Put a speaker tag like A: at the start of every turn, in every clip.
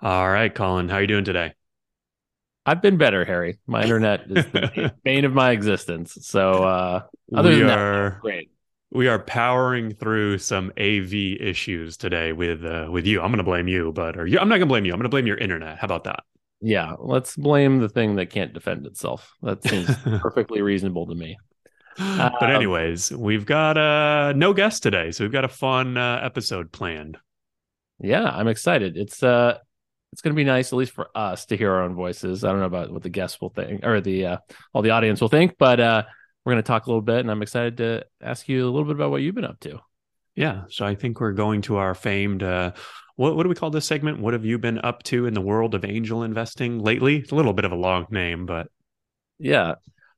A: All right, Colin, how are you doing today?
B: I've been better, Harry. My internet is the bane of my existence. So, uh, other
A: we
B: than
A: are
B: that, great.
A: we are powering through some AV issues today with uh, with you. I'm going to blame you, but or you, I'm not going to blame you. I'm going to blame your internet. How about that?
B: Yeah, let's blame the thing that can't defend itself. That seems perfectly reasonable to me.
A: but
B: Um,
A: anyways, we've got uh no guest today, so we've got a fun uh, episode planned.
B: Yeah, I'm excited. It's uh, it's going to be nice, at least for us, to hear our own voices. I don't know about what the guests will think or the uh, all the audience will think, but uh, we're going to talk a little bit, and I'm excited to ask you a little bit about what you've been up to.
A: Yeah, so I think we're going to our famed uh what what do we call this segment? What have you been up to in the world of angel investing lately? It's a little bit of a long name, but
B: Yeah.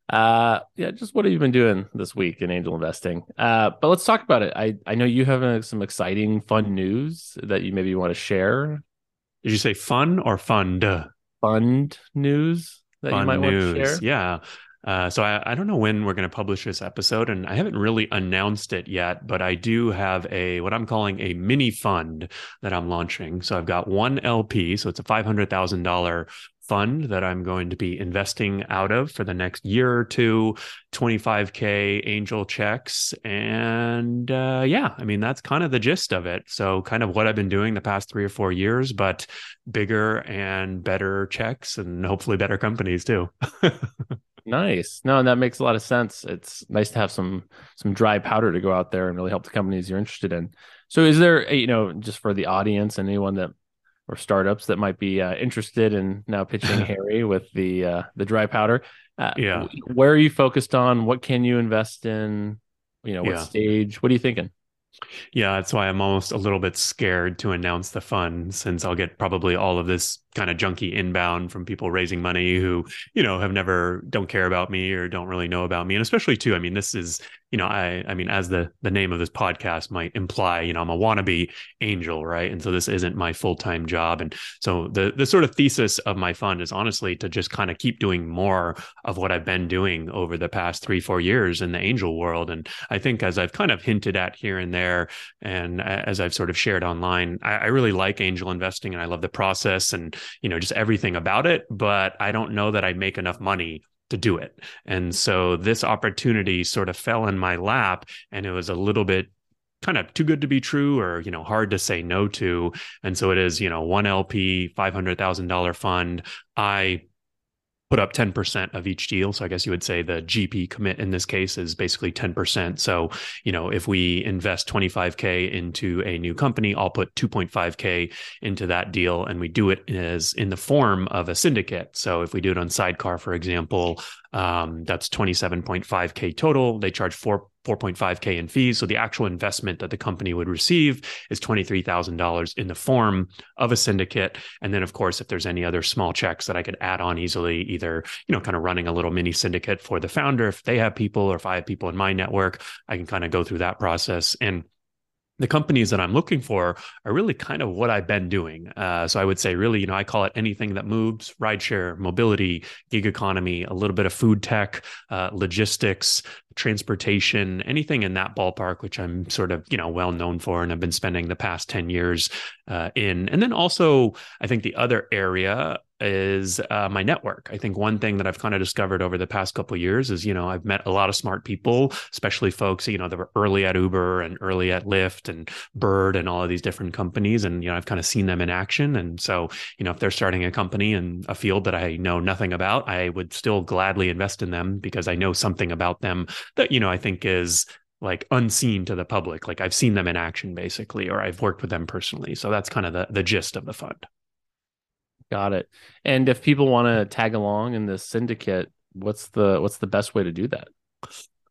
B: Uh yeah, just what have you been doing this week in angel investing? Uh but let's talk about it. I I know you have uh, some exciting fun news that you maybe want to share.
A: Did you say fun or fund?
B: Fund news that you
A: Fun
B: might want to
A: news.
B: share.
A: Yeah. Uh, so I, I don't know when we're going to publish this episode, and I haven't really announced it yet, but I do have a what I'm calling a mini fund that I'm launching. So I've got one LP, so it's a five hundred thousand dollar fund that I'm going to be investing out of for the next year or two, 25k angel checks, and uh, yeah, I mean that's kind of the gist of it. So kind of what I've been doing the past three or four years, but bigger and better checks, and hopefully better companies too.
B: Nice. No, and that makes a lot of sense. It's nice to have some some dry powder to go out there and really help the companies you're interested in. So is there, you know, just for the audience and anyone that or startups that might be uh, interested in now pitching Harry with the uh, the dry powder, uh,
A: Yeah.
B: where are you focused on? What can you invest in? You know, what
A: Yeah.
B: stage? What are you thinking?
A: Yeah, that's why I'm almost a little bit scared to announce the fund since I'll get probably all of this kind of junky inbound from people raising money who, you know, have never don't care about me or don't really know about me. And especially too, I mean, this is, you know, I I mean, as the the name of this podcast might imply, you know, I'm a wannabe angel, right? And so this isn't my full-time job. And so the the sort of thesis of my fund is honestly to just kind of keep doing more of what I've been doing over the past three, four years in the angel world. And I think as I've kind of hinted at here and there, and as I've sort of shared online, I, I really like angel investing and I love the process and you know just everything about it. But I don't know that I make enough money to do it. And so this opportunity sort of fell in my lap, and it was a little bit kind of too good to be true or you know hard to say no to and so it is you know one lp $500000 fund i put up 10% of each deal. So I guess you would say the GP commit in this case is basically 10%. So, you know, if we invest 25K into a new company, I'll put 2.5K into that deal and we do it as in the form of a syndicate. So if we do it on Sidecar, for example, um, that's 27.5K total. They charge four 4.5k in fees. So the actual investment that the company would receive is $23,000 in the form of a syndicate. And then of course, if there's any other small checks that I could add on easily, either, you know, kind of running a little mini syndicate for the founder, if they have people or if I have people in my network, I can kind of go through that process. And the companies that I'm looking for are really kind of what I've been doing. Uh, so I would say, really, you know, I call it anything that moves: rideshare, mobility, gig economy, a little bit of food tech, uh, logistics, transportation, anything in that ballpark, which I'm sort of, you know, well known for, and I've been spending the past ten years uh, in. And then also, I think the other area is uh, my network. I think one thing that I've kind of discovered over the past couple years is, you know, I've met a lot of smart people, especially folks, you know, that were early at Uber and early at Lyft and Bird and all of these different companies. And, you know, I've kind of seen them in action. And so, you know, if they're starting a company in a field that I know nothing about, I would still gladly invest in them because I know something about them that, you know, I think is like unseen to the public. Like I've seen them in action basically, or I've worked with them personally. So that's kind of the, the gist of the fund.
B: Got it. And if people want to tag along in this syndicate, what's the what's the best way to do that?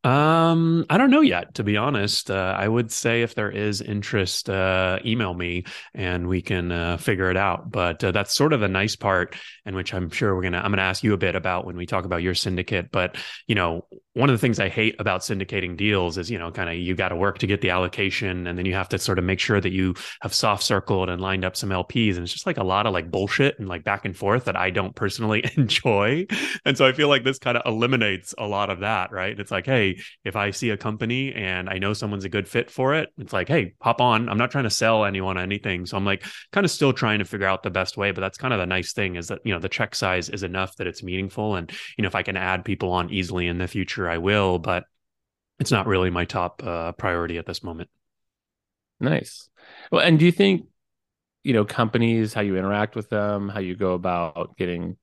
A: Um, I don't know yet, to be honest. Uh, I would say if there is interest, uh, email me and we can uh, figure it out. But uh, that's sort of the nice part, and which I'm sure we're gonna. I'm gonna ask you a bit about when we talk about your syndicate. But you know, one of the things I hate about syndicating deals is you know, kind of you got to work to get the allocation, and then you have to sort of make sure that you have soft circled and lined up some LPs, and it's just like a lot of like bullshit and like back and forth that I don't personally enjoy. And so I feel like this kind of eliminates a lot of that, right? It's like, hey if I see a company and I know someone's a good fit for it, it's like, hey, hop on. I'm not trying to sell anyone anything. So I'm like kind of still trying to figure out the best way. But that's kind of the nice thing is that, you know, the check size is enough that it's meaningful. And, you know, if I can add people on easily in the future, I will. But it's not really my top uh, priority at this moment.
B: Nice. Well, and do you think, you know, companies, how you interact with them, how you go about getting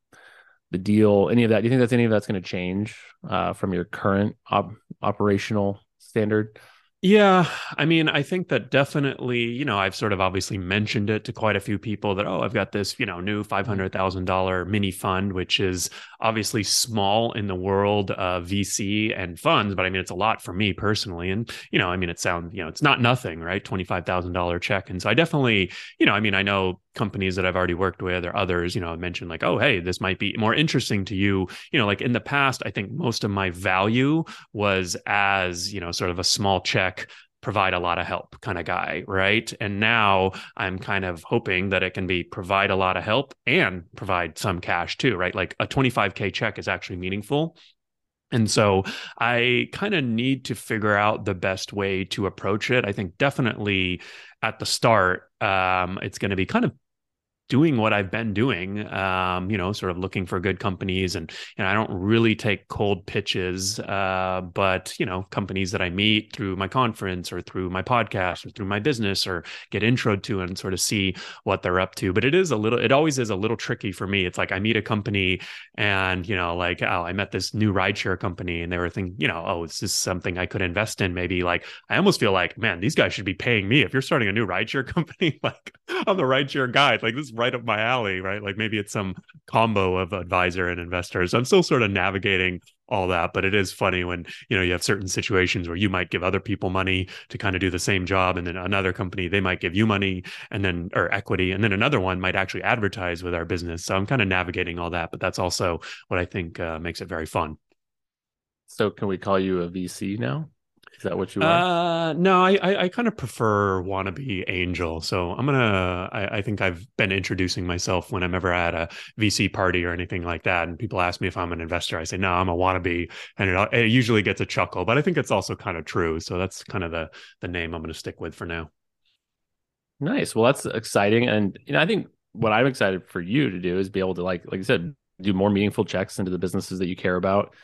B: the deal, any of that, do you think that's any of that's going to change uh, from your current op- operational standard?
A: Yeah, I mean, I think that definitely, you know, I've sort of obviously mentioned it to quite a few people that, oh, I've got this, you know, new $500,000 mini fund, which is obviously small in the world of VC and funds, but I mean, it's a lot for me personally. And, you know, I mean, it sounds, you know, it's not nothing, right? $25,000 check. And so I definitely, you know, I mean, I know companies that I've already worked with or others, you know, I mentioned like, oh, hey, this might be more interesting to you. You know, like in the past, I think most of my value was as, you know, sort of a small check provide a lot of help kind of guy, right? And now I'm kind of hoping that it can be provide a lot of help and provide some cash too, right? Like a 25K check is actually meaningful. And so I kind of need to figure out the best way to approach it. I think definitely at the start, um, it's going to be kind of doing what I've been doing, um, you know, sort of looking for good companies. And, and I don't really take cold pitches, uh, but, you know, companies that I meet through my conference or through my podcast or through my business or get intro to and sort of see what they're up to. But it is a little, it always is a little tricky for me. It's like I meet a company and, you know, like, oh, I met this new rideshare company and they were thinking, you know, oh, this is something I could invest in? Maybe like, I almost feel like, man, these guys should be paying me. If you're starting a new rideshare company, like I'm the rideshare guy, like this right up my alley, right? Like maybe it's some combo of advisor and investors. I'm still sort of navigating all that, but it is funny when you know you have certain situations where you might give other people money to kind of do the same job, and then another company they might give you money and then or equity, and then another one might actually advertise with our business. So I'm kind of navigating all that, but that's also what I think uh, makes it very fun.
B: So can we call you a VC now? Is that what you are?
A: Uh, no, I, I, I kind of prefer wannabe angel. So I'm gonna. I, I think I've been introducing myself when I'm ever at a VC party or anything like that, and people ask me if I'm an investor. I say no, I'm a wannabe, and it, it usually gets a chuckle. But I think it's also kind of true. So that's kind of the the name I'm going to stick with for now.
B: Nice. Well, that's exciting, and you know, I think what I'm excited for you to do is be able to like, like I said, do more meaningful checks into the businesses that you care about,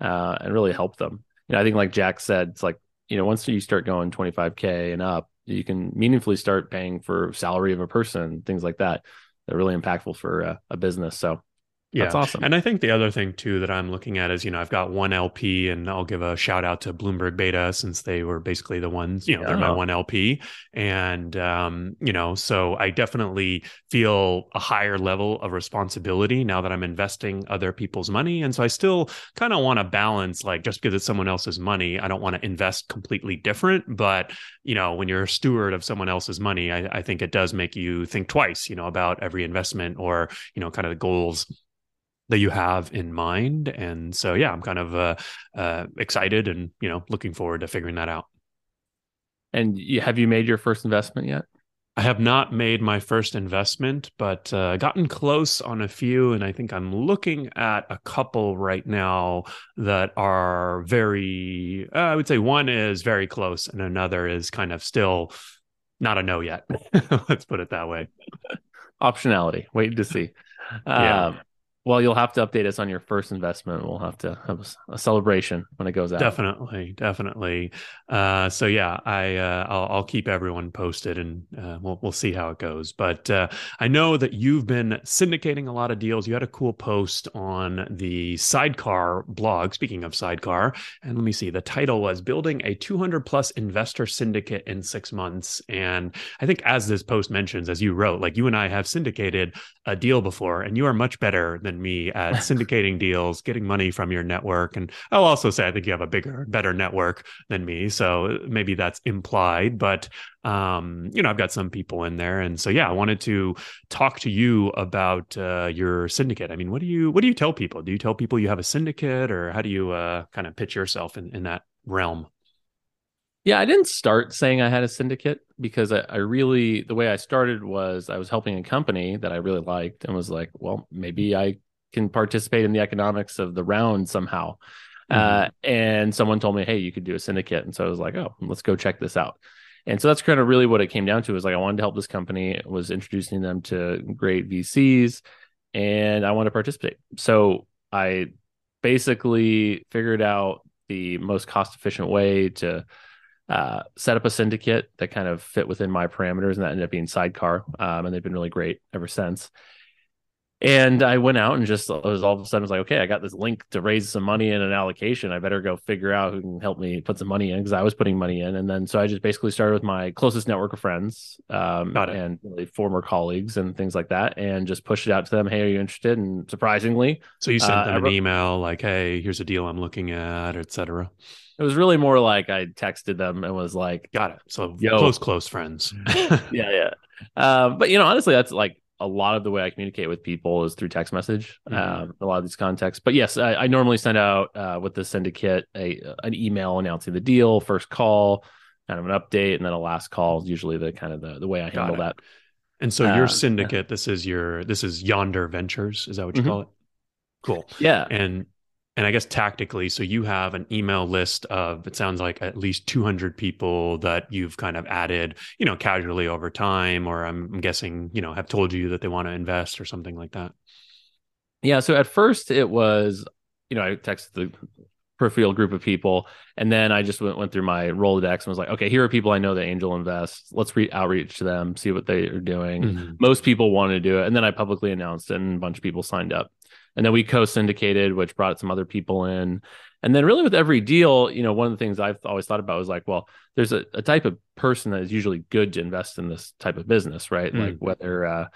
B: uh, and really help them you know, I think like Jack said, it's like, you know, once you start going 25K and up, you can meaningfully start paying for salary of a person, things like that. They're really impactful for a, a business. So yeah. That's awesome.
A: And I think the other thing too that I'm looking at is, you know, I've got one LP and I'll give a shout out to Bloomberg Beta since they were basically the ones, you know, yeah. they're my one LP. And, um, you know, so I definitely feel a higher level of responsibility now that I'm investing other people's money. And so I still kind of want to balance, like, just because it's someone else's money, I don't want to invest completely different. But, you know, when you're a steward of someone else's money, I, I think it does make you think twice, you know, about every investment or, you know, kind of the goals that you have in mind. And so, yeah, I'm kind of uh, uh, excited and you know looking forward to figuring that out.
B: And you, have you made your first investment yet?
A: I have not made my first investment, but uh, gotten close on a few, and I think I'm looking at a couple right now that are very. Uh, I would say one is very close, and another is kind of still not a no yet. Let's put it that way.
B: Optionality. Wait to see. Yeah. Um, well, you'll have to update us on your first investment. We'll have to have a celebration when it goes out.
A: Definitely, definitely. Uh, so yeah, I uh, I'll, I'll, keep everyone posted, and uh, we'll we'll see how it goes. But uh, I know that you've been syndicating a lot of deals. You had a cool post on the Sidecar blog. Speaking of Sidecar, and let me see, the title was "Building a 200 plus investor syndicate in six months." And I think, as this post mentions, as you wrote, like you and I have syndicated a deal before, and you are much better than me at syndicating deals, getting money from your network. And I'll also say I think you have a bigger, better network than me. So maybe that's implied, but um, you know, I've got some people in there. And so yeah, I wanted to talk to you about uh, your syndicate. I mean, what do you what do you tell people? Do you tell people you have a syndicate or how do you uh, kind of pitch yourself in, in that realm?
B: Yeah, I didn't start saying I had a syndicate because I, I, really the way I started was I was helping a company that I really liked and was like, well, maybe I can participate in the economics of the round somehow. Uh, and someone told me, hey, you could do a syndicate. And so I was like, oh, let's go check this out. And so that's kind of really what it came down to. Was like I wanted to help this company, was introducing them to great VCs, and I wanted to participate. So I basically figured out the most cost efficient way to uh, set up a syndicate that kind of fit within my parameters, and that ended up being Sidecar. Um, and they've been really great ever since. And I went out and just was all of a sudden was like, okay, I got this link to raise some money in an allocation. I better go figure out who can help me put some money in because I was putting money in. And then so I just basically started with my closest network of friends um, and really former colleagues and things like that, and just pushed it out to them. Hey, are you interested? And surprisingly,
A: so you sent uh, them an email like, hey, here's a deal I'm looking at, etc.
B: It was really more like I texted them and was like,
A: "Got it." So close, close friends.
B: yeah, yeah. Um, but you know, honestly, that's like a lot of the way I communicate with people is through text message. Mm-hmm. Um, a lot of these contexts, but yes, I, I normally send out uh, with the syndicate a an email announcing the deal, first call, kind of an update, and then a last call. Is usually the kind of the, the way I handle that.
A: And so your uh, syndicate, yeah. this is your this is Yonder Ventures. Is that what you mm-hmm. call it? Cool.
B: Yeah.
A: And and I guess tactically, so you have an email list of it sounds like at least 200 people that you've kind of added, you know, casually over time, or I'm guessing, you know, have told you that they want to invest or something like that.
B: Yeah. So at first it was, you know, I texted the peripheral group of people, and then I just went, went through my Rolodex and was like, okay, here are people I know that angel invest. Let's re- outreach to them, see what they are doing. Mm-hmm. Most people want to do it, and then I publicly announced it, and a bunch of people signed up and then we co-syndicated which brought some other people in and then really with every deal you know one of the things i've always thought about was like well there's a, a type of person that is usually good to invest in this type of business right mm. like whether uh,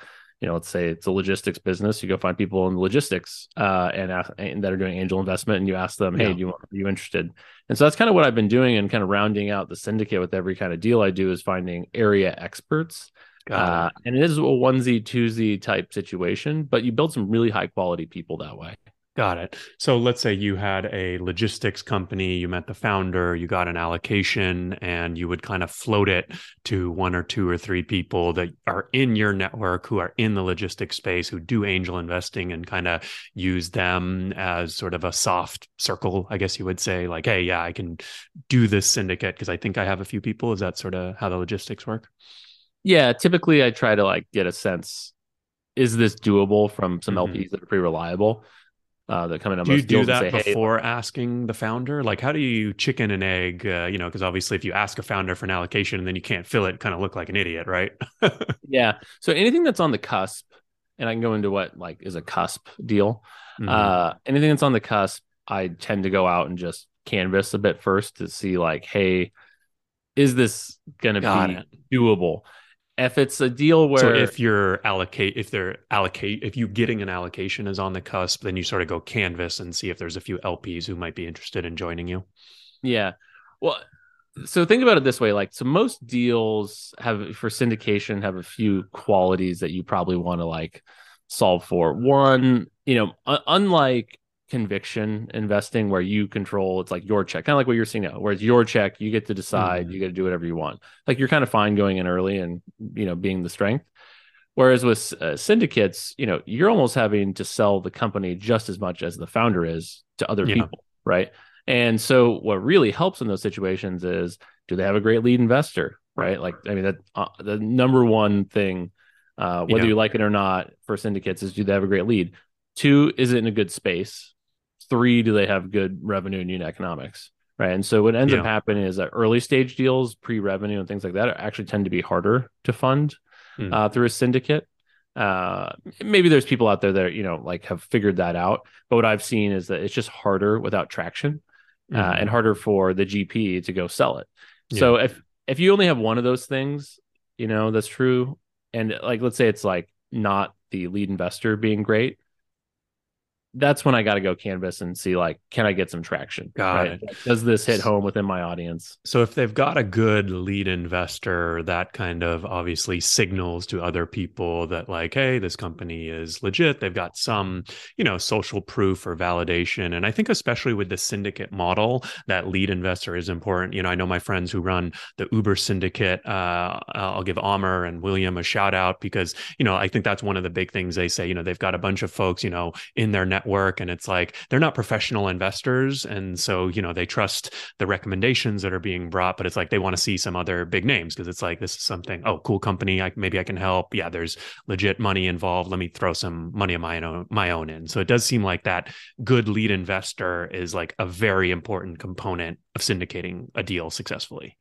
B: you know let's say it's a logistics business you go find people in logistics uh, and, and, that are doing angel investment and you ask them hey yeah. do you are you interested and so that's kind of what i've been doing and kind of rounding out the syndicate with every kind of deal i do is finding area experts uh, and it is a onesie twosie type situation, but you build some really high quality people that way.
A: Got it. So let's say you had a logistics company, you met the founder, you got an allocation, and you would kind of float it to one or two or three people that are in your network who are in the logistics space, who do angel investing, and kind of use them as sort of a soft circle, I guess you would say, like, hey, yeah, I can do this syndicate because I think I have a few people. Is that sort of how the logistics work?
B: Yeah, typically I try to like get a sense is this doable from some mm-hmm. LPs that are pretty reliable. Uh, that come in.
A: Do you do that say, before hey, asking the founder? Like, how do you chicken and egg? Uh, you know, because obviously, if you ask a founder for an allocation and then you can't fill it, kind of look like an idiot, right?
B: yeah. So anything that's on the cusp, and I can go into what like is a cusp deal. Mm-hmm. Uh, anything that's on the cusp, I tend to go out and just canvas a bit first to see like, hey, is this going to be it. doable? If it's a deal where so
A: if you're allocate if they're allocate if you getting an allocation is on the cusp then you sort of go canvas and see if there's a few lps who might be interested in joining you.
B: Yeah. Well so think about it this way like so most deals have for syndication have a few qualities that you probably want to like solve for. One you know unlike conviction investing where you control it's like your check kind of like what you're seeing now where it's your check you get to decide mm. you get to do whatever you want like you're kind of fine going in early and you know being the strength whereas with uh, syndicates you know you're almost having to sell the company just as much as the founder is to other yeah. people right and so what really helps in those situations is do they have a great lead investor right like i mean that uh, the number one thing uh, whether yeah. you like it or not for syndicates is do they have a great lead two is it in a good space three do they have good revenue and unit economics right and so what ends yeah. up happening is that early stage deals pre-revenue and things like that actually tend to be harder to fund mm. uh, through a syndicate uh, maybe there's people out there that you know like have figured that out but what i've seen is that it's just harder without traction mm. uh, hmm. and harder for the gp to go sell it yeah. so if if you only have one of those things you know that's true and like let's say it's like not the lead investor being great that's when I got to go canvas and see like, can I get some traction?
A: Got right? it.
B: Does this hit home within my audience?
A: So if they've got a good lead investor, that kind of obviously signals to other people that like, hey, this company is legit. They've got some, you know, social proof or validation. And I think especially with the syndicate model, that lead investor is important. You know, I know my friends who run the Uber syndicate. Uh, I'll give Amer and William a shout out because you know I think that's one of the big things they say. You know, they've got a bunch of folks, you know, in their net network and it's like they're not professional investors and so you know they trust the recommendations that are being brought but it's like they want to see some other big names because it's like this is something oh cool company I, maybe i can help yeah there's legit money involved let me throw some money of my own my own in. So it does seem like that good lead investor is like a very important component of syndicating a deal successfully.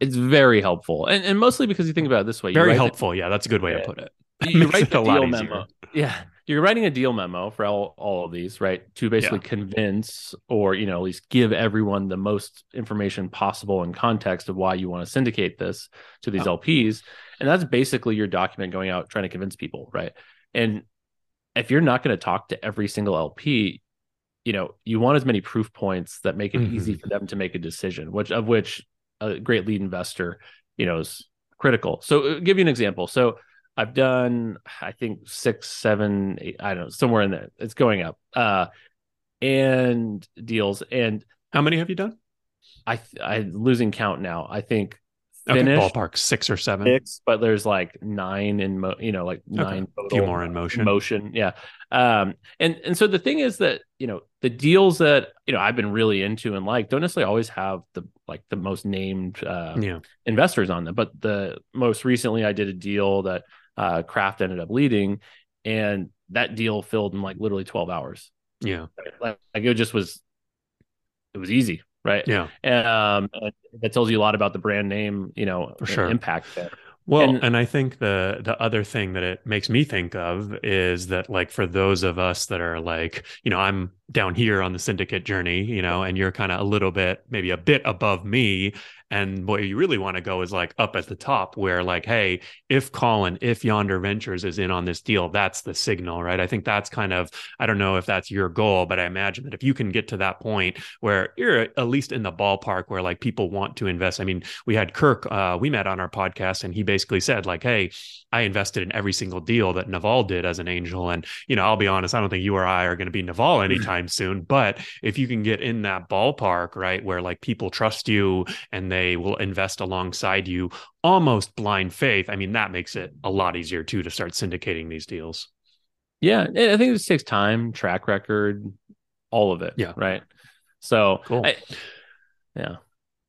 B: It's very helpful and, and mostly because you think about it this way
A: very helpful the, yeah that's a good way yeah. to put it.
B: You write the deal memo. Yeah you're writing a deal memo for all, all of these right to basically yeah. convince or you know at least give everyone the most information possible in context of why you want to syndicate this to these oh. lps and that's basically your document going out trying to convince people right and if you're not going to talk to every single lp you know you want as many proof points that make it mm-hmm. easy for them to make a decision which of which a great lead investor you know is critical so uh, give you an example so I've done, I think six, seven, eight, I don't know, somewhere in there. It's going up. Uh, and deals. And
A: how many have you done?
B: I I'm losing count now. I think
A: finished okay, ballpark six or seven.
B: Six, but there's like nine in mo- you know, like nine
A: okay. a few more in motion.
B: Motion, yeah. Um, and and so the thing is that you know the deals that you know I've been really into and like don't necessarily always have the like the most named uh, yeah. investors on them, but the most recently I did a deal that uh, Craft ended up leading, and that deal filled in like literally 12 hours.
A: Yeah,
B: like, like it just was, it was easy, right?
A: Yeah,
B: and, um, and that tells you a lot about the brand name, you know,
A: for sure,
B: impact.
A: Well, and, and, I think the the other thing that it makes me think of is that like for those of us that are like, you know, I'm down here on the syndicate journey, you know, and you're kind of a little bit maybe a bit above me and what you really want to go is like up at the top, where like, hey, if Colin, if Yonder Ventures is in on this deal, that's the signal, right? I think that's kind of, I don't know if that's your goal, but I imagine that if you can get to that point where you're at least in the ballpark where like people want to invest. I mean, we had Kirk, uh, we met on our podcast, and he basically said, like, hey, I invested in every single deal that Naval did as an angel. And, you know, I'll be honest, I don't think you or I are going to be Naval anytime soon. But if you can get in that ballpark, right, where like people trust you and they they will invest alongside you almost blind faith i mean that makes it a lot easier too to start syndicating these deals.
B: Yeah i think this takes time track record all of it
A: yeah.
B: right? So
A: cool. I,
B: yeah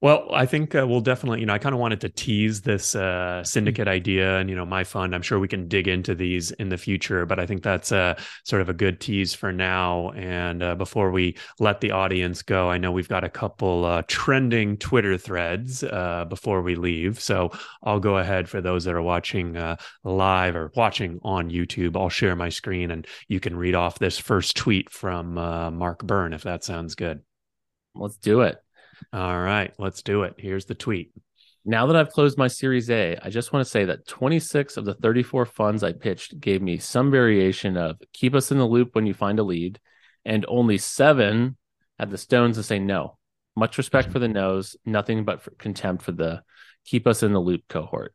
A: well, I think uh, we'll definitely, you know, I kind of wanted to tease this uh, syndicate idea and, you know, my fund. I'm sure we can dig into these in the future, but I think that's a sort of a good tease for now. And uh, before we let the audience go, I know we've got a couple uh, trending Twitter threads uh, before we leave. So I'll go ahead for those that are watching uh, live or watching on YouTube. I'll share my screen and you can read off this first tweet from Mark Byrne, if that sounds good.
B: Let's do it.
A: All right, let's do it. Here's the tweet.
B: Now that I've closed my Series A, I just want to say that 26 of the 34 funds I pitched gave me some variation of keep us in the loop when you find a lead, and only seven had the stones to say no. Much respect for the mm-hmm. no's, nothing but for contempt for the keep us in the loop cohort.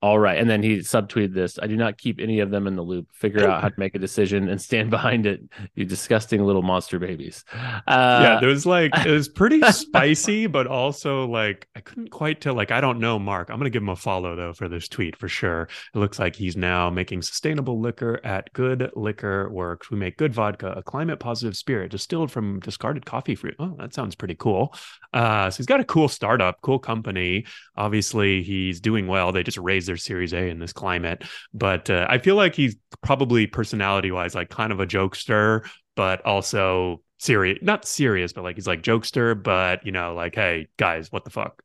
B: All right. And then he subtweeted this. I do not keep any of them in the loop. Figure out how to make a decision and stand behind it. You disgusting little monster babies.
A: Uh, yeah, there was like it was pretty spicy, but also like I couldn't quite tell. Like I don't know, Mark. I'm gonna give him a follow though for this tweet for sure. It looks like he's now making sustainable liquor at Good Liquor Works. We make good vodka, a climate positive spirit distilled from discarded coffee fruit. Oh, that sounds pretty cool. Uh, so he's got a cool startup, cool company. Obviously, he's doing well. They just raised their Series A in this climate. But uh, I feel like he's probably personality wise, like kind of a jokester, but also serious, not serious, but like he's like jokester, but you know, like, hey guys, what the fuck?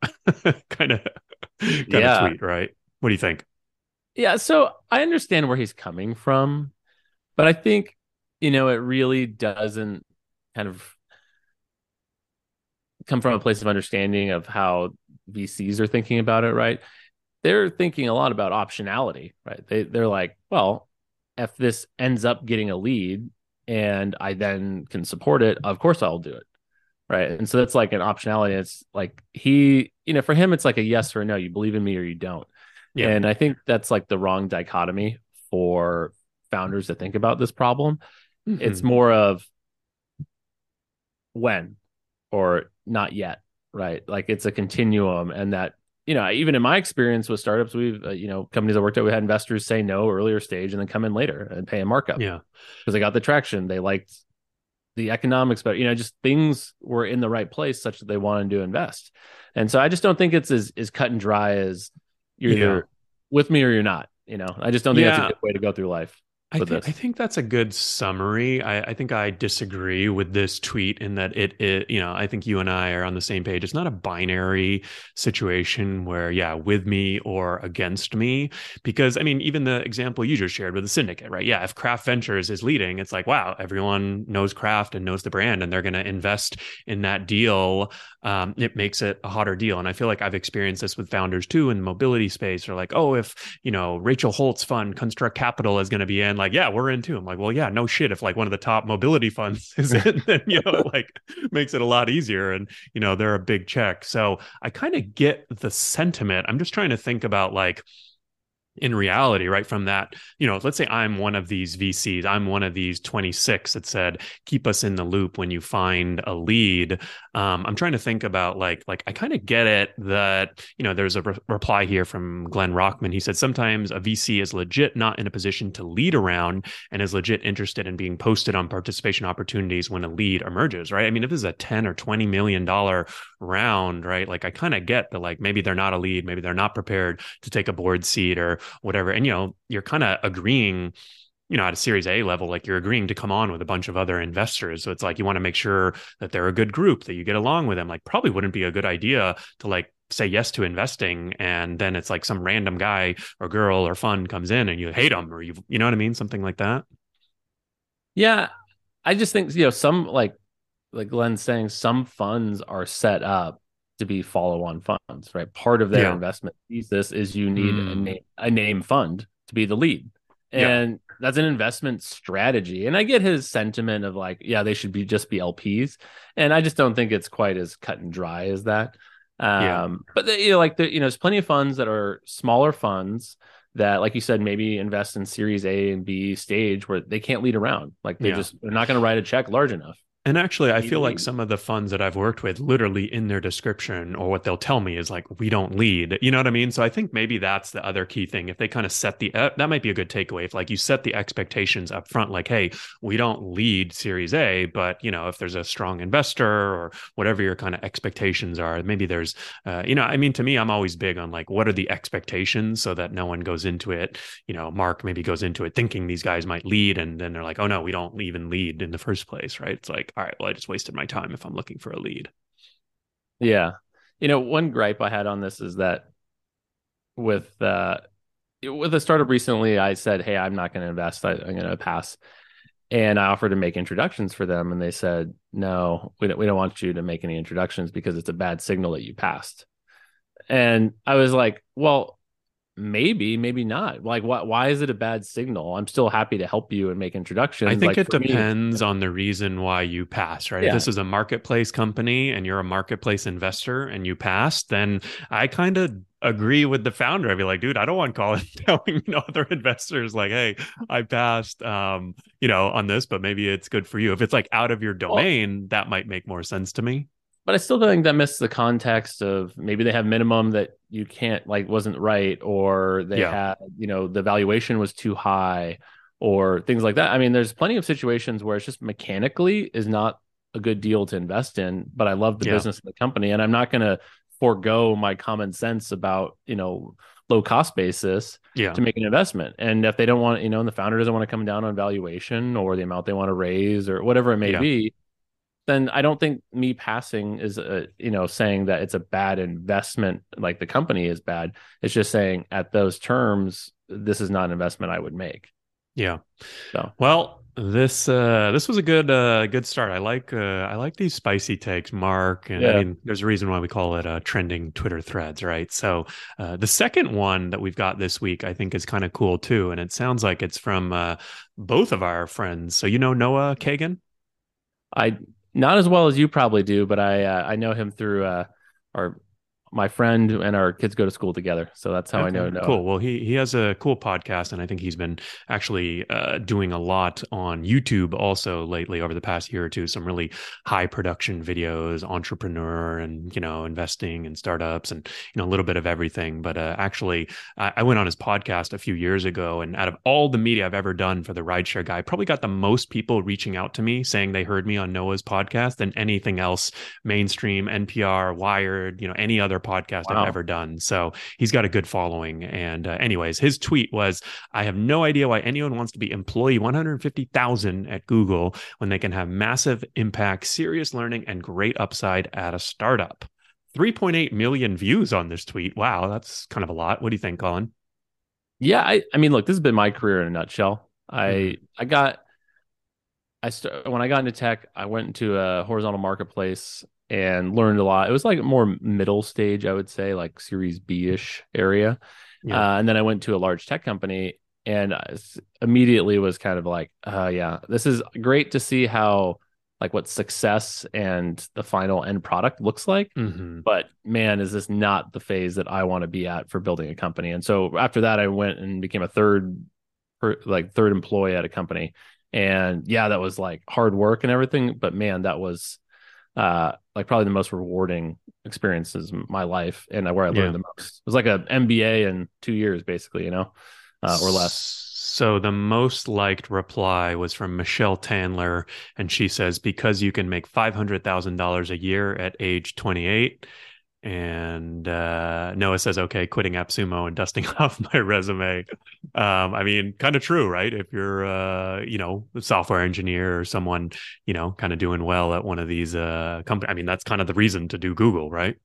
A: kind of, kind yeah. of right? What do you think?
B: Yeah. So I understand where he's coming from, but I think, you know, it really doesn't kind of come from a place of understanding of how VCs are thinking about it, right? They're thinking a lot about optionality, right? They they're like, well, if this ends up getting a lead and I then can support it, of course I'll do it. Right. And so that's like an optionality. It's like he, you know, for him, it's like a yes or a no. You believe in me or you don't. Yeah. And I think that's like the wrong dichotomy for founders to think about this problem. Mm-hmm. It's more of when or not yet. Right. Like it's a continuum and that you know, even in my experience with startups, we've, uh, you know, companies I worked at, we had investors say no earlier stage and then come in later and pay a markup.
A: Yeah.
B: Because they got the traction. They liked the economics, but, you know, just things were in the right place such that they wanted to invest. And so I just don't think it's as, as cut and dry as you're yeah. either with me or you're not. You know, I just don't think yeah. that's a good way to go through life.
A: I, th- I think that's a good summary. I, I, think I disagree with this tweet in that it, it, you know, I think you and I are on the same page. It's not a binary situation where, yeah, with me or against me. Because I mean, even the example you just shared with the syndicate, right? Yeah, if Craft Ventures is leading, it's like, wow, everyone knows Craft and knows the brand, and they're going to invest in that deal. Um, it makes it a hotter deal. And I feel like I've experienced this with founders too in the mobility space. Or like, oh, if you know Rachel Holt's fund, Construct Capital, is going to be in like, yeah, we're in too. I'm like, well, yeah, no shit. If like one of the top mobility funds is in, then you know, like makes it a lot easier. And you know, they're a big check. So I kind of get the sentiment. I'm just trying to think about like in reality, right from that, you know, let's say I'm one of these VCs, I'm one of these 26 that said, keep us in the loop when you find a lead. Um, I'm trying to think about like, like I kind of get it that, you know, there's a re- reply here from Glenn Rockman. He said, sometimes a VC is legit not in a position to lead around and is legit interested in being posted on participation opportunities when a lead emerges, right? I mean, if this is a 10 or 20 million dollar round, right? Like I kind of get that like maybe they're not a lead, maybe they're not prepared to take a board seat or whatever. And, you know, you're kind of agreeing, you know, at a series A level, like you're agreeing to come on with a bunch of other investors. So it's like you want to make sure that they're a good group, that you get along with them. Like, probably wouldn't be a good idea to like say yes to investing and then it's like some random guy or girl or fund comes in and you hate them or you, you know what I mean? Something like that.
B: Yeah. I just think, you know, some like, like Glenn's saying, some funds are set up to be follow-on funds, right? Part of their yeah. investment thesis is you need mm. a, name, a name fund to be the lead, and yeah. that's an investment strategy. And I get his sentiment of like, yeah, they should be just be LPs, and I just don't think it's quite as cut and dry as that. Um, yeah. But the, you know, like the, you know, there's plenty of funds that are smaller funds that, like you said, maybe invest in Series A and B stage where they can't lead around. Like they yeah. just they're not going to write a check large enough.
A: And actually, I feel like some of the funds that I've worked with, literally in their description or what they'll tell me is like, we don't lead. You know what I mean? So I think maybe that's the other key thing. If they kind of set the, uh, that might be a good takeaway. If like you set the expectations up front, like, hey, we don't lead Series A, but you know, if there's a strong investor or whatever your kind of expectations are, maybe there's, uh, you know, I mean, to me, I'm always big on like, what are the expectations so that no one goes into it. You know, Mark maybe goes into it thinking these guys might lead, and then they're like, oh no, we don't even lead in the first place, right? It's like all right, well, I just wasted my time if I'm looking for a lead.
B: Yeah. You know, one gripe I had on this is that with uh with a startup recently, I said, Hey, I'm not going to invest. I, I'm going to pass. And I offered to make introductions for them. And they said, No, we don't, we don't want you to make any introductions because it's a bad signal that you passed. And I was like, Well, maybe maybe not. Like why, why is it a bad signal? I'm still happy to help you and make introductions.
A: I think like, it depends me, on the reason why you pass right? Yeah. if this is a marketplace company and you're a marketplace investor and you pass then i kind of agree with the founder. I'd be like dude i don't want Colin telling you know other investors like hey i passed um you know on this but maybe it's good for you. If it's like out of your domain well, that might make more sense to me
B: but I still think that misses the context of maybe they have minimum that you can't like wasn't right, or they yeah. had you know the valuation was too high, or things like that. I mean, there's plenty of situations where it's just mechanically is not a good deal to invest in, but I love the yeah. business of the company, and I'm not going to forego my common sense about you know low cost basis
A: yeah.
B: to make an investment. And if they don't want, you know, and the founder doesn't want to come down on valuation or the amount they want to raise or whatever it may yeah. be, then I don't think me passing is a, you know saying that it's a bad investment like the company is bad. It's just saying at those terms this is not an investment I would make.
A: Yeah. So well, this uh this was a good uh good start. I like uh I like these spicy takes, Mark. And yeah. I mean there's a reason why we call it uh trending Twitter threads, right? So uh the second one that we've got this week I think is kind of cool too. And it sounds like it's from uh both of our friends. So you know Noah Kagan?
B: I not as well as you probably do, but I uh, I know him through uh, our my friend and our kids go to school together. So that's how okay, I know Noah.
A: Cool. Well, he he has a cool podcast, and I think he's been actually uh, doing a lot on YouTube also lately over the past year or two. Some really high production videos, entrepreneur, and you know, investing and startups, and you know, a little bit of everything. But uh, actually, I, I went on his podcast a few years ago, and out of all the media I've ever done for the rideshare guy, I probably got the most people reaching out to me saying they heard me on Noah's podcast than anything else, mainstream, NPR, Wired, you know, any other podcast wow. I've ever done. So he's got a good following. And uh, anyways, his tweet was, "I have no idea why anyone wants to be employee 150,000 at Google when they can have massive impact, serious learning, and great upside at a startup." 3.8 million views on this tweet. Wow, that's kind of a lot. What do you think, Colin?
B: Yeah, I, I mean, look, this has been my career in a nutshell. I mm-hmm. I got I st- when I got into tech, I went into a horizontal marketplace and learned a lot. It was like more middle stage, I would say, like Series B ish area. Yeah. Uh, and then I went to a large tech company and immediately was kind of like, uh, yeah, this is great to see how like what success and the final end product looks like. Mm-hmm. But man, is this not the phase that I want to be at for building a company? And so after that, I went and became a third, like third employee at a company. And yeah, that was like hard work and everything. But man, that was uh like probably the most rewarding experiences in my life and where I learned yeah. the most. It was like an MBA in two years, basically, you know, uh, or less.
A: So the most liked reply was from Michelle Tandler, and she says, "Because you can make five hundred thousand dollars a year at age twenty eight, and uh, Noah says, "Okay, quitting AppSumo and dusting off my resume." Um, I mean, kind of true, right? If you're, uh, you know, a software engineer or someone, you know, kind of doing well at one of these uh, companies, I mean, that's kind of the reason to do Google, right?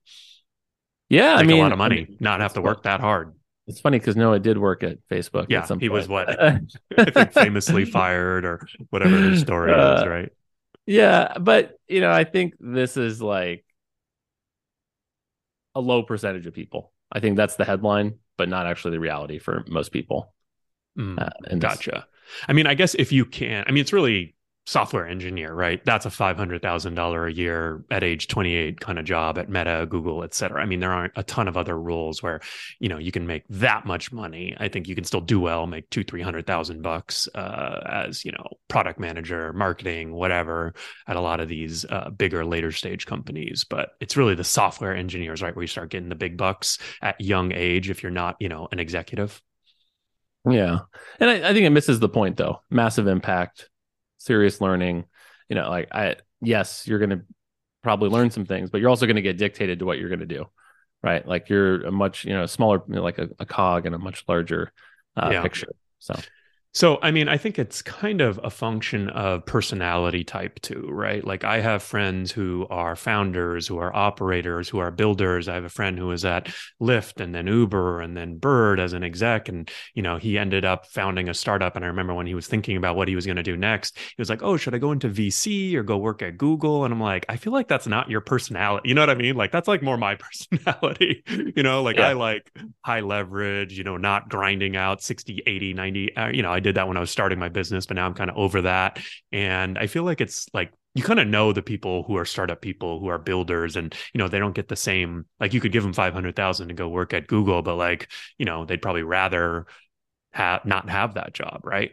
B: Yeah,
A: Make
B: I mean,
A: a lot of money, I mean, not have to work that hard.
B: It's funny because Noah did work at Facebook.
A: Yeah,
B: at
A: he
B: point.
A: was what I think famously fired or whatever his story uh, is, right?
B: Yeah, but you know, I think this is like a low percentage of people. I think that's the headline, but not actually the reality for most people.
A: Mm, uh, gotcha. I mean, I guess if you can, I mean, it's really software engineer, right? That's a $500,000 a year at age 28 kind of job at Meta, Google, et cetera. I mean, there aren't a ton of other roles where, you know, you can make that much money. I think you can still do well, make two, 300,000 bucks uh, as, you know, product manager, marketing, whatever at a lot of these uh, bigger later stage companies. But it's really the software engineers, right? Where you start getting the big bucks at young age if you're not, you know, an executive.
B: Yeah. And I, I think it misses the point though. Massive impact serious learning you know like i yes you're going to probably learn some things but you're also going to get dictated to what you're going to do right like you're a much you know smaller you know, like a, a, cog in a much larger uh, yeah. picture so
A: so, I mean, I think it's kind of a function of personality type too, right? Like I have friends who are founders, who are operators, who are builders. I have a friend who was at Lyft and then Uber and then Bird as an exec. And, you know, he ended up founding a startup. And I remember when he was thinking about what he was going to do next, he was like, oh, should I go into VC or go work at Google? And I'm like, I feel like that's not your personality. You know what I mean? Like that's like more my personality. you know, like yeah. I like high leverage, you know, not grinding out 60, 80, 90, uh, you know, I did that when I was starting my business, but now I'm kind of over that. And I feel like it's like you kind of know the people who are startup people who are builders and you know they don't get the same like you could give them 500,000 to go work at Google but like you know they'd probably rather have not have that job right?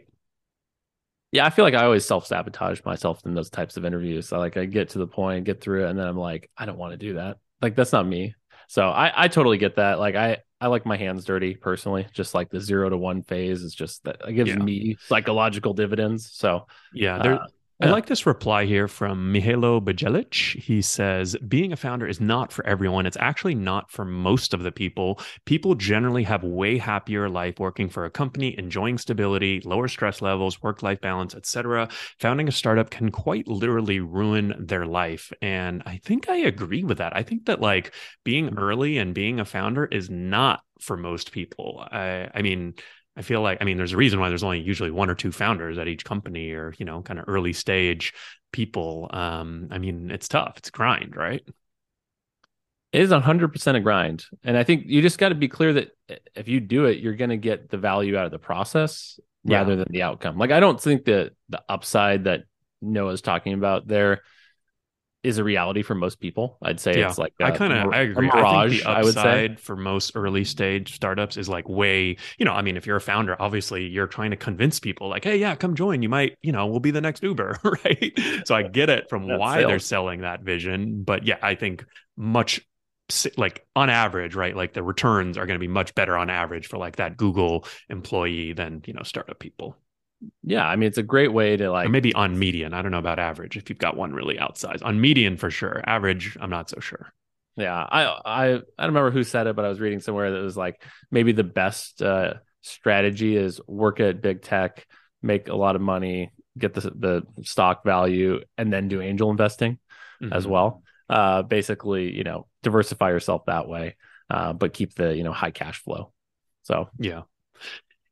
B: Yeah I feel like I always self-sabotage myself in those types of interviews. So like I get to the point get through it and then I'm like I don't want to do that. Like that's not me. So I I totally get that. Like I I like my hands dirty personally. Just like the zero to one phase is just that it gives yeah. me psychological dividends. So
A: yeah, there, uh, I like this reply here from Mihailo Bjelic. He says, Being a founder is not for everyone. It's actually not for most of the people. People generally have way happier life working for a company, enjoying stability, lower stress levels, work life balance, etc. Founding a startup can quite literally ruin their life. And I think I agree with that. I think that like being early and being a founder is not for most people. I, I mean, I feel like, I mean, there's a reason why there's only usually one or two founders at each company or, you know, kind of early stage people. Um, I mean, it's tough. It's grind, right?
B: It is 100% a grind. And I think you just got to be clear that if you do it, you're going to get the value out of the process yeah. rather than the outcome. Like, I don't think that the upside that Noah's talking about there is a reality for most people. I'd say yeah. it's like a,
A: I kind of I agree. I think the upside I would say. for most early stage startups is like way, you know, I mean, if you're a founder, obviously you're trying to convince people like, hey, yeah, come join. You might, you know, we'll be the next Uber, right? So I get it from That's why sales. they're selling that vision, but yeah, I think much like on average, right? Like the returns are going to be much better on average for like that Google employee than, you know, startup people.
B: Yeah, I mean it's a great way to like
A: or maybe on median. I don't know about average if you've got one really outsized. On median for sure. Average, I'm not so sure.
B: Yeah, I I I don't remember who said it, but I was reading somewhere that was like maybe the best uh, strategy is work at big tech, make a lot of money, get the the stock value, and then do angel investing mm-hmm. as well uh, basically, you know, diversify yourself that way, uh, but keep the, you know, high cash flow. So,
A: yeah.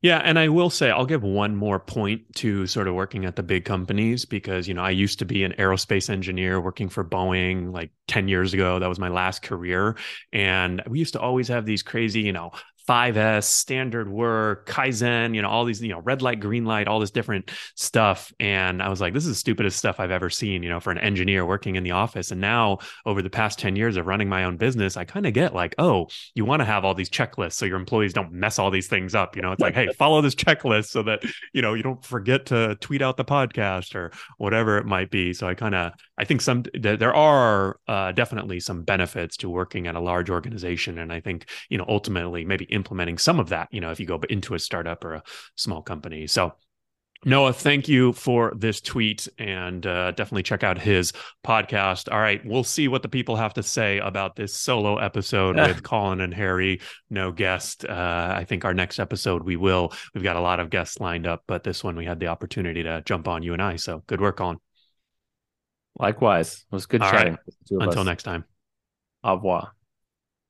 A: Yeah, and I will say I'll give one more point to sort of working at the big companies because you know I used to be an aerospace engineer working for Boeing like 10 years ago that was my last career and we used to always have these crazy, you know, 5S, standard work, Kaizen, you know, all these, you know, red light, green light, all this different stuff. And I was like, this is the stupidest stuff I've ever seen, you know, for an engineer working in the office. And now over the past 10 years of running my own business, I kind of get like, oh, you want to have all these checklists so your employees don't mess all these things up. You know, it's like, hey, follow this checklist so that, you know, you don't forget to tweet out the podcast or whatever it might be. So I kind of, I think some, there are uh, definitely some benefits to working at a large organization. And I think, you know, ultimately maybe implementing some of that, you know, if you go into a startup or a small company. So Noah, thank you for this tweet and uh, definitely check out his podcast. All right, we'll see what the people have to say about this solo episode with Colin and Harry. No guest. Uh, I think our next episode we will. We've got a lot of guests lined up, but this one we had the opportunity to jump on you and I. So good work, Colin.
B: Likewise, it was good
A: All
B: chatting.
A: Right. Until next time.
B: Au revoir.